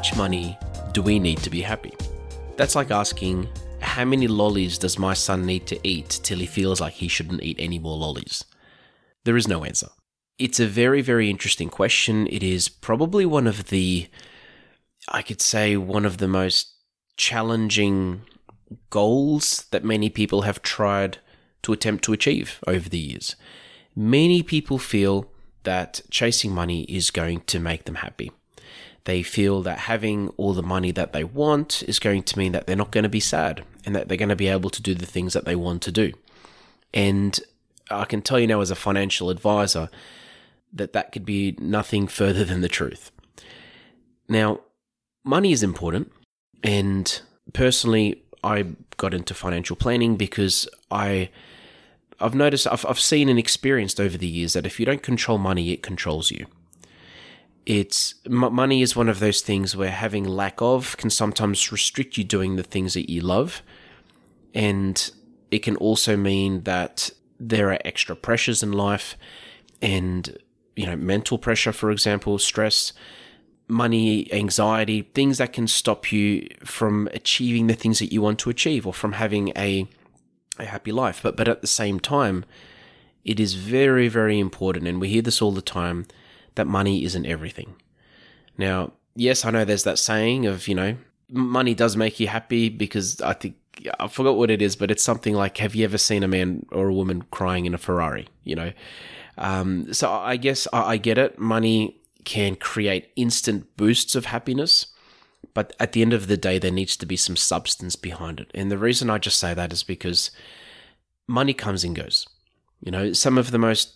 Much money do we need to be happy? That's like asking, how many lollies does my son need to eat till he feels like he shouldn't eat any more lollies? There is no answer. It's a very, very interesting question. It is probably one of the, I could say, one of the most challenging goals that many people have tried to attempt to achieve over the years. Many people feel that chasing money is going to make them happy. They feel that having all the money that they want is going to mean that they're not going to be sad and that they're going to be able to do the things that they want to do. And I can tell you now, as a financial advisor, that that could be nothing further than the truth. Now, money is important. And personally, I got into financial planning because I. I've noticed, I've, I've seen and experienced over the years that if you don't control money, it controls you it's money is one of those things where having lack of can sometimes restrict you doing the things that you love. And it can also mean that there are extra pressures in life and you know mental pressure for example stress money anxiety things that can stop you from achieving the things that you want to achieve or from having a a happy life. But but at the same time it is very very important and we hear this all the time that money isn't everything. Now, yes, I know there's that saying of, you know, money does make you happy because I think I forgot what it is, but it's something like, have you ever seen a man or a woman crying in a Ferrari? You know, um, so I guess I, I get it. Money can create instant boosts of happiness, but at the end of the day, there needs to be some substance behind it. And the reason I just say that is because money comes and goes. You know, some of the most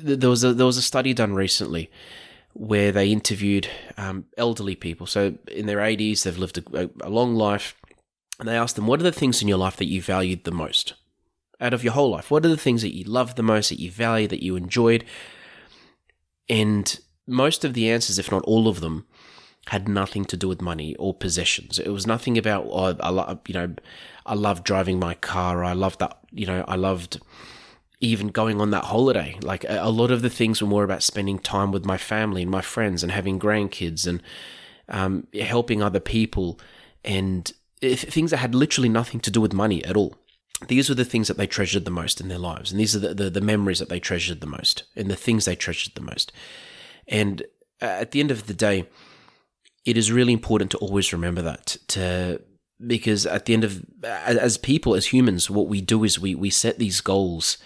there was a there was a study done recently where they interviewed um, elderly people. So in their 80s, they've lived a, a, long life, and they asked them, "What are the things in your life that you valued the most out of your whole life? What are the things that you loved the most, that you value, that you enjoyed?" And most of the answers, if not all of them, had nothing to do with money or possessions. It was nothing about, oh, I love, you know, I love driving my car. I loved that, you know, I loved even going on that holiday. Like a, lot of the things were more about spending time with my family and my friends and having grandkids and um, helping other people and things that had literally nothing to do with money at all. These were the things that they treasured the most in their lives. And these are the, the, the memories that they treasured the most and the things they treasured the most. And uh, at the end of the day, it is really important to always remember that to because at the end of as people as humans what we do is we we set these goals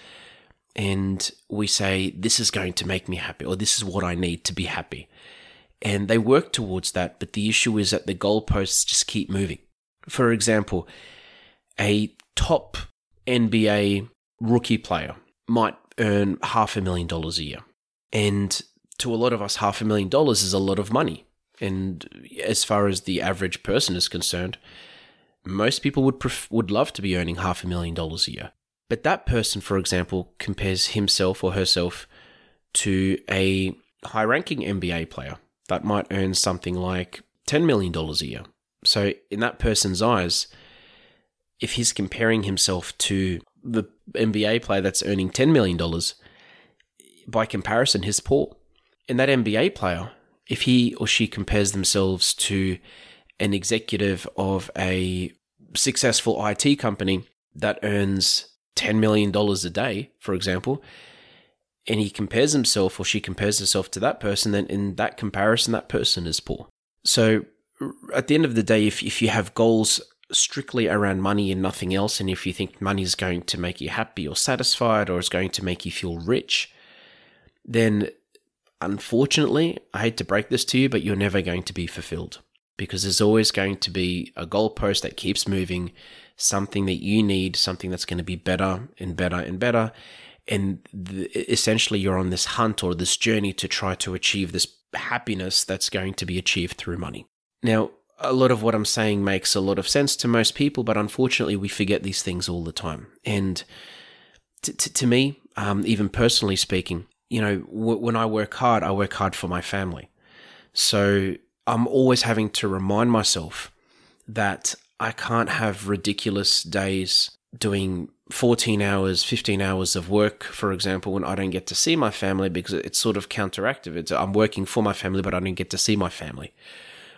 and we say, This is going to make me happy, or this is what I need to be happy. And they work towards that, but the issue is that the goalposts just keep moving. For example, a top NBA rookie player might earn half a million dollars a year. And to a lot of us, half a million dollars is a lot of money. And as far as the average person is concerned, most people would pref- would love to be earning half a million dollars a year. But that person, for example, compares himself or herself to a high ranking NBA player that might earn something like $10 million a year. So, in that person's eyes, if he's comparing himself to the NBA player that's earning $10 million, by comparison, he's poor. And that NBA player, if he or she compares themselves to an executive of a successful IT company that earns $10 million a day, for example, and he compares himself or she compares herself to that person, then in that comparison, that person is poor. So at the end of the day, if, if you have goals strictly around money and nothing else, and if you think money is going to make you happy or satisfied or is going to make you feel rich, then unfortunately, I hate to break this to you, but you're never going to be fulfilled because there's always going to be a goalpost that keeps moving something that you need, something that's going to be better and better and better. and the, essentially you're on this hunt or this journey to try to achieve this happiness that's going to be achieved through money. Now, a lot of what I'm saying makes a lot of sense to most people, but unfortunately, we forget these things all the time. And t- t- to me, um, even personally speaking, you know, w- when I work hard, I work hard for my family. So I'm always having to remind myself that I can't have ridiculous days doing 14 hours, 15 hours of work, for example, when I don't get to see my family because it's sort of counteractive. It's, I'm working for my family, but I don't get to see my family.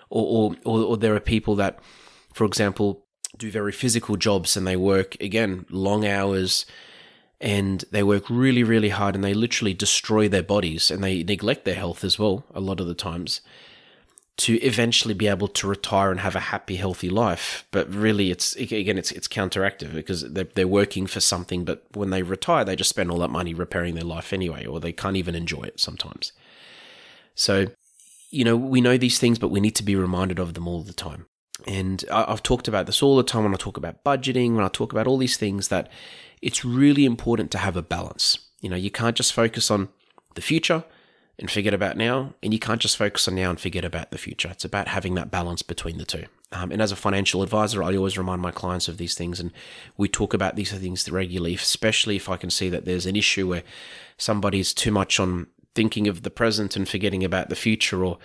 Or, or, or, there are people that, for example, do very physical jobs and they work, again, long hours and they work really, really hard and they literally destroy their bodies and they neglect their health as well, a lot of the times to eventually be able to retire and have a happy, healthy life. But really, it's again, it's it's counteractive because they're, they're working for something, but when they retire, they just spend all that money repairing their life anyway, or they can't even enjoy it sometimes. So, you know, we know these things, but we need to be reminded of them all the time. And I've talked about this all the time when I talk about budgeting, when I talk about all these things, that it's really important to have a balance. You know, you can't just focus on the future and forget about now. And you can't just focus on now and forget about the future. It's about having that balance between the two. Um, and as a financial advisor, I always remind my clients of these things. And we talk about these things regularly, especially if I can see that there's an issue where somebody's too much on thinking of the present and forgetting about the future, or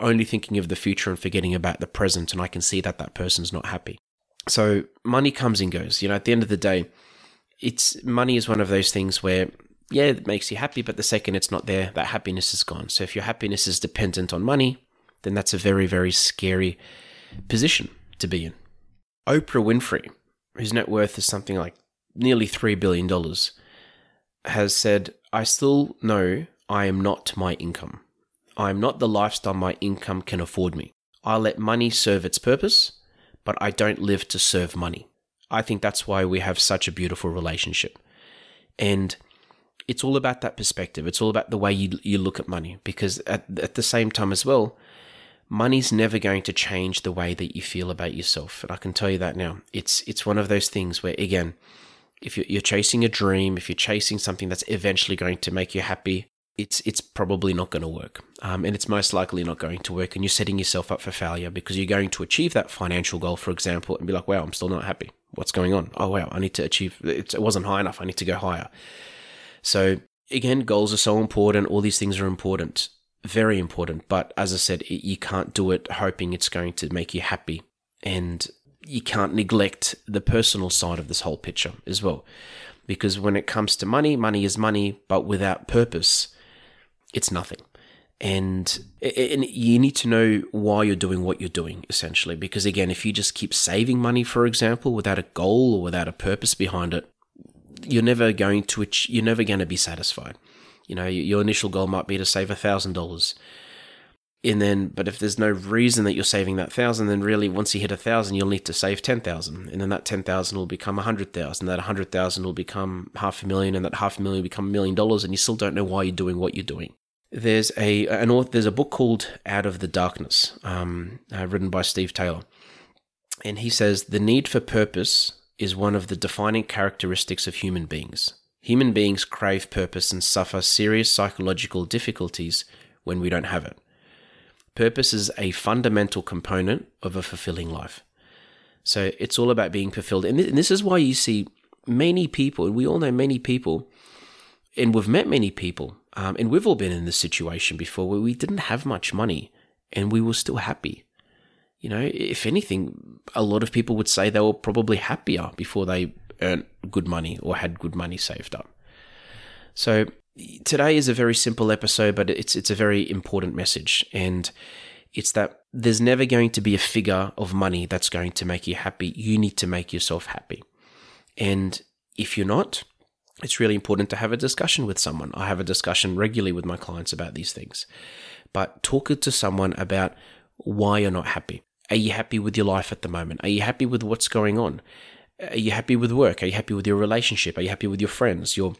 only thinking of the future and forgetting about the present. And I can see that that person's not happy. So money comes and goes. You know, at the end of the day, it's money is one of those things where yeah, it makes you happy, but the second it's not there, that happiness is gone. So if your happiness is dependent on money, then that's a very, very scary position to be in. Oprah Winfrey, whose net worth is something like nearly $3 billion, has said, I still know I am not my income. I am not the lifestyle my income can afford me. I let money serve its purpose, but I don't live to serve money. I think that's why we have such a beautiful relationship. And it's all about that perspective. It's all about the way you you look at money because at at the same time as well, money's never going to change the way that you feel about yourself. And I can tell you that now. It's it's one of those things where again, if you're, you're chasing a dream, if you're chasing something that's eventually going to make you happy, it's it's probably not going to work, um, and it's most likely not going to work. And you're setting yourself up for failure because you're going to achieve that financial goal, for example, and be like, "Wow, I'm still not happy. What's going on? Oh wow, I need to achieve. It wasn't high enough. I need to go higher." So again, goals are so important. All these things are important, very important. But as I said, you can't do it hoping it's going to make you happy. And you can't neglect the personal side of this whole picture as well. Because when it comes to money, money is money, but without purpose, it's nothing. And, and you need to know why you're doing what you're doing, essentially. Because again, if you just keep saving money, for example, without a goal or without a purpose behind it, you're never going to you're never going to be satisfied. You know, your initial goal might be to save a thousand dollars, and then but if there's no reason that you're saving that thousand, then really once you hit a thousand, you'll need to save ten thousand, and then that ten thousand will become a hundred thousand. That hundred thousand will become half a million, and that half a million will become a million dollars, and you still don't know why you're doing what you're doing. There's a an author, there's a book called Out of the Darkness, um, uh, written by Steve Taylor, and he says the need for purpose is one of the defining characteristics of human beings. Human beings crave purpose and suffer serious psychological difficulties when we don't have it. Purpose is a fundamental component of a fulfilling life. So it's all about being fulfilled. And this is why you see many people, and we all know many people, and we've met many people, um, and we've all been in this situation before where we didn't have much money and we were still happy. You know, if anything, a lot of people would say they were probably happier before they earned good money or had good money saved up. So today is a very simple episode, but it's it's a very important message, and it's that there's never going to be a figure of money that's going to make you happy. You need to make yourself happy, and if you're not, it's really important to have a discussion with someone. I have a discussion regularly with my clients about these things, but talk to someone about why you're not happy. Are you happy with your life at the moment? Are you happy with what's going on? Are you happy with work? Are you happy with your relationship? Are you happy with your friends? Your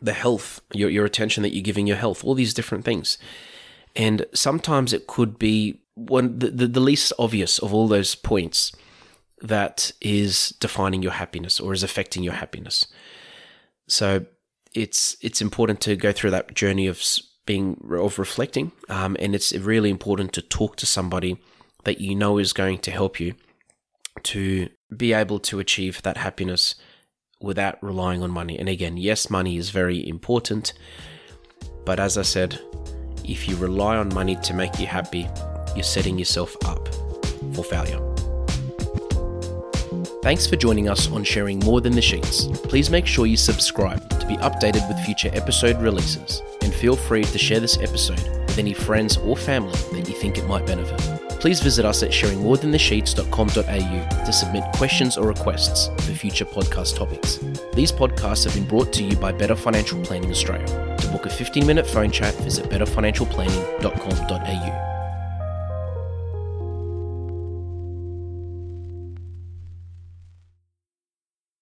the health, your your attention that you're giving your health, all these different things. And sometimes it could be one the, the, the least obvious of all those points that is defining your happiness or is affecting your happiness. So it's it's important to go through that journey of being of reflecting, um, and it's really important to talk to somebody that you know is going to help you to be able to achieve that happiness without relying on money. And again, yes, money is very important, but as I said, if you rely on money to make you happy, you're setting yourself up for failure. Thanks for joining us on Sharing More Than the Sheets. Please make sure you subscribe to be updated with future episode releases, and feel free to share this episode with any friends or family that you think it might benefit. Please visit us at sharingmorethanthesheets.com.au to submit questions or requests for future podcast topics. These podcasts have been brought to you by Better Financial Planning Australia. To book a 15 minute phone chat, visit betterfinancialplanning.com.au.